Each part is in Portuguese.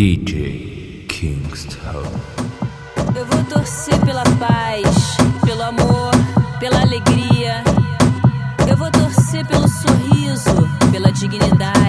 DJ Kingston. Eu vou torcer pela paz, pelo amor, pela alegria. Eu vou torcer pelo sorriso, pela dignidade.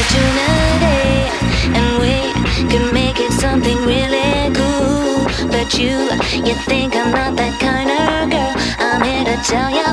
opportunity, and we can make it something really cool. But you, you think I'm not that kind of girl. I'm here to tell you.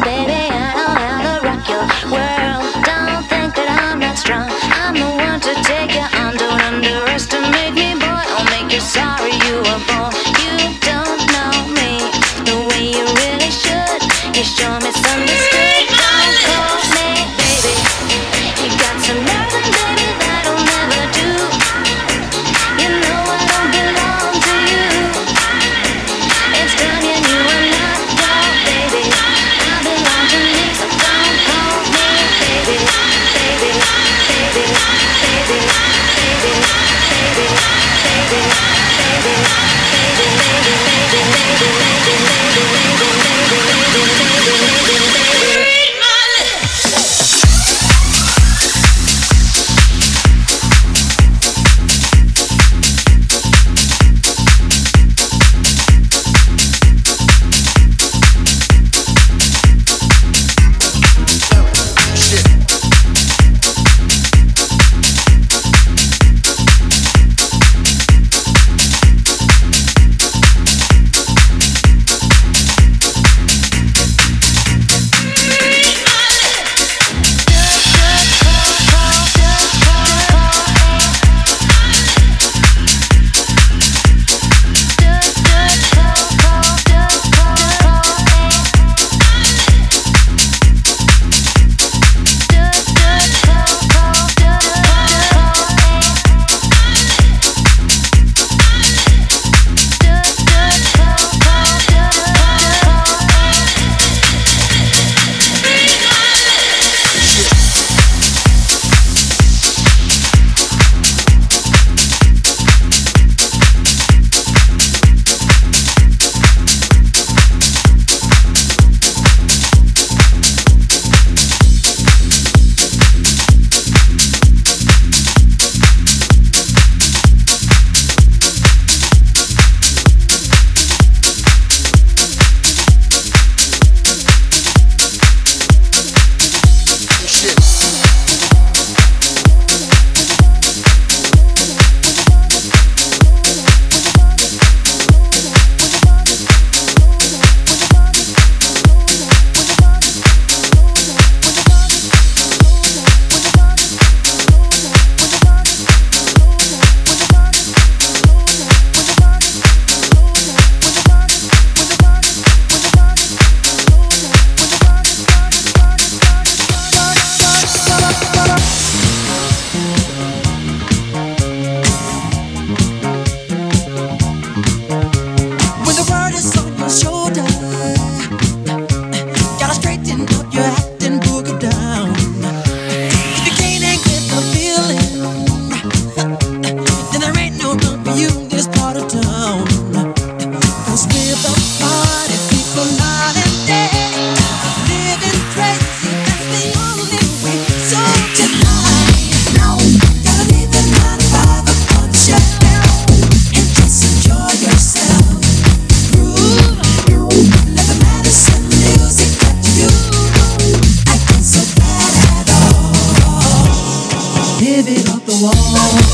alone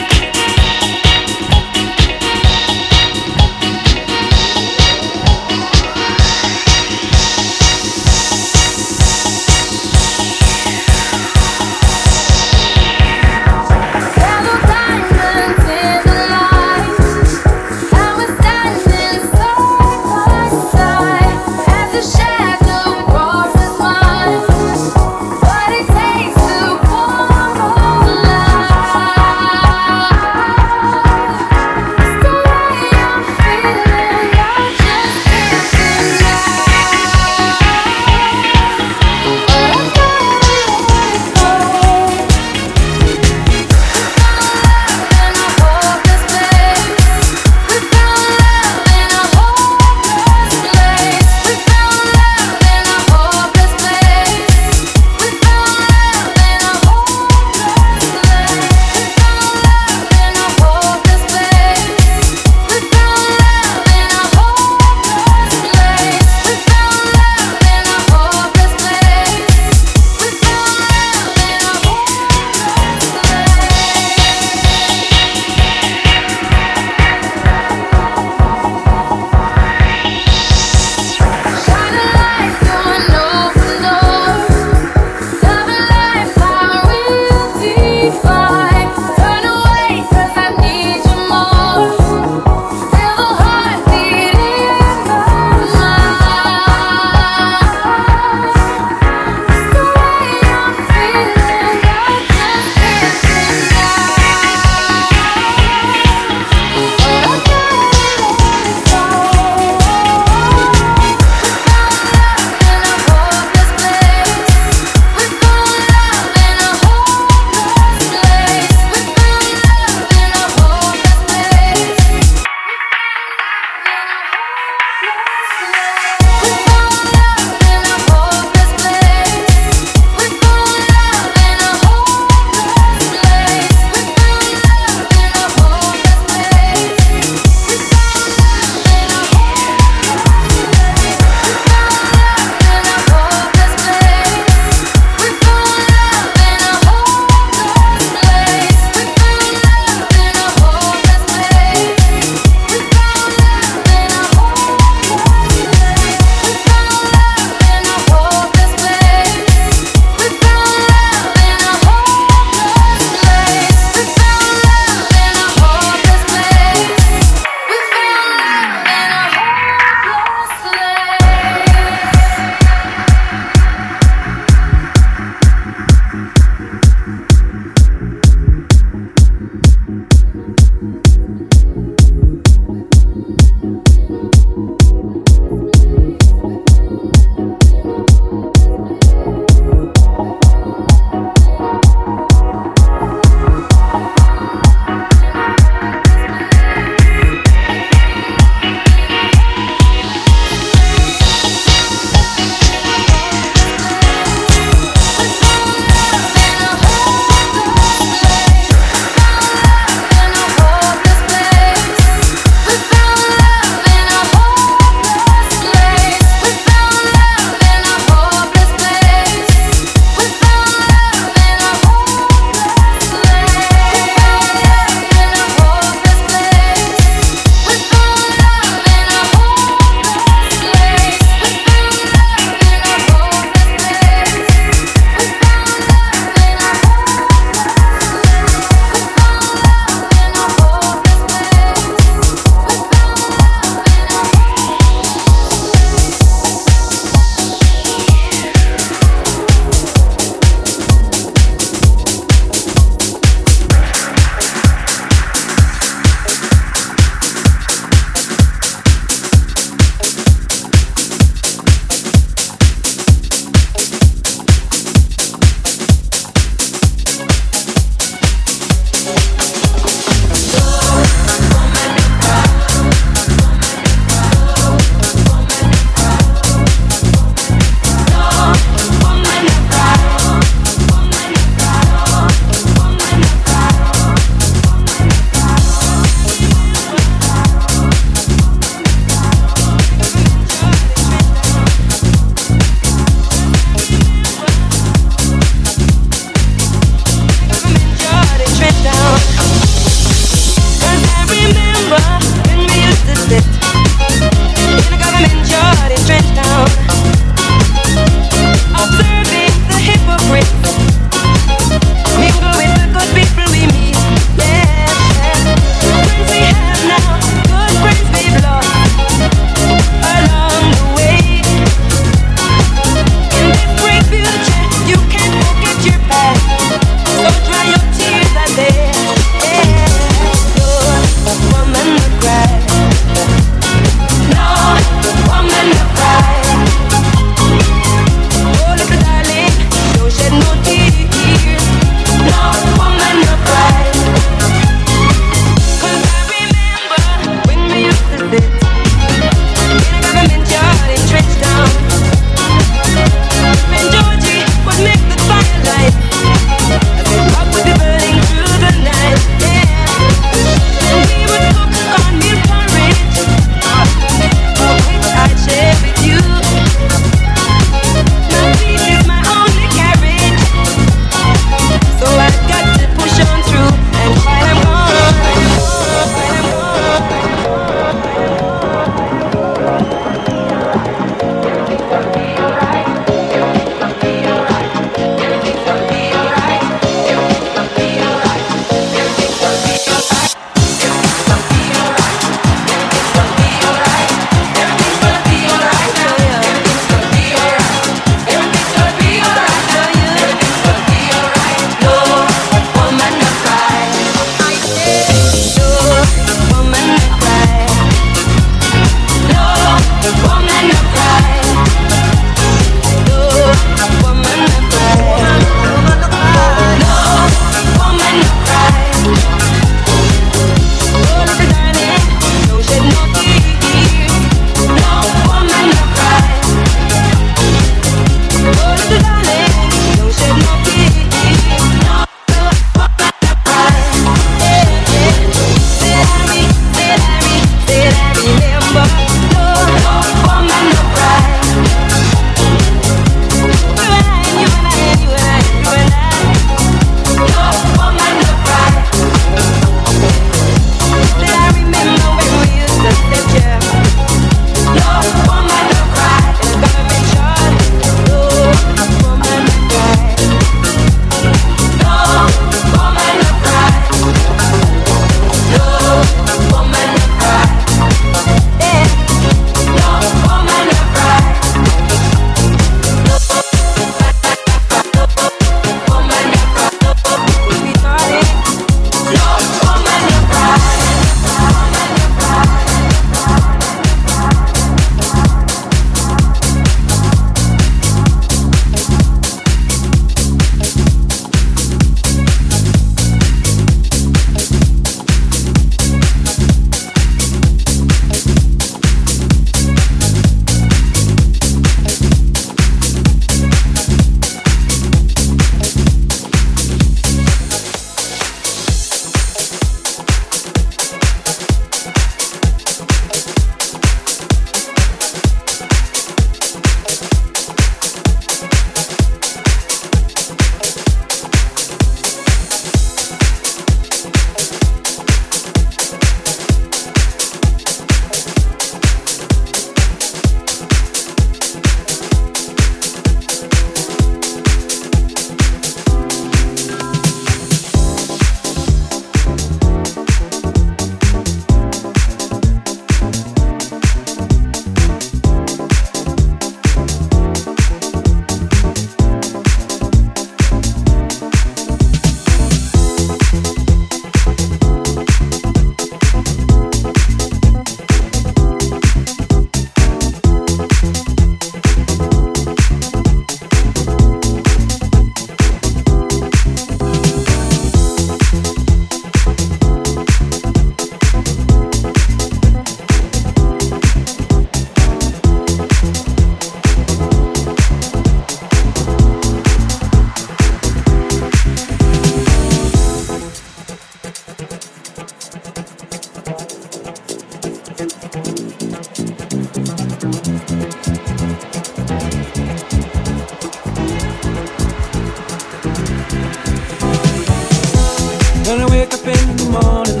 spend in the morning.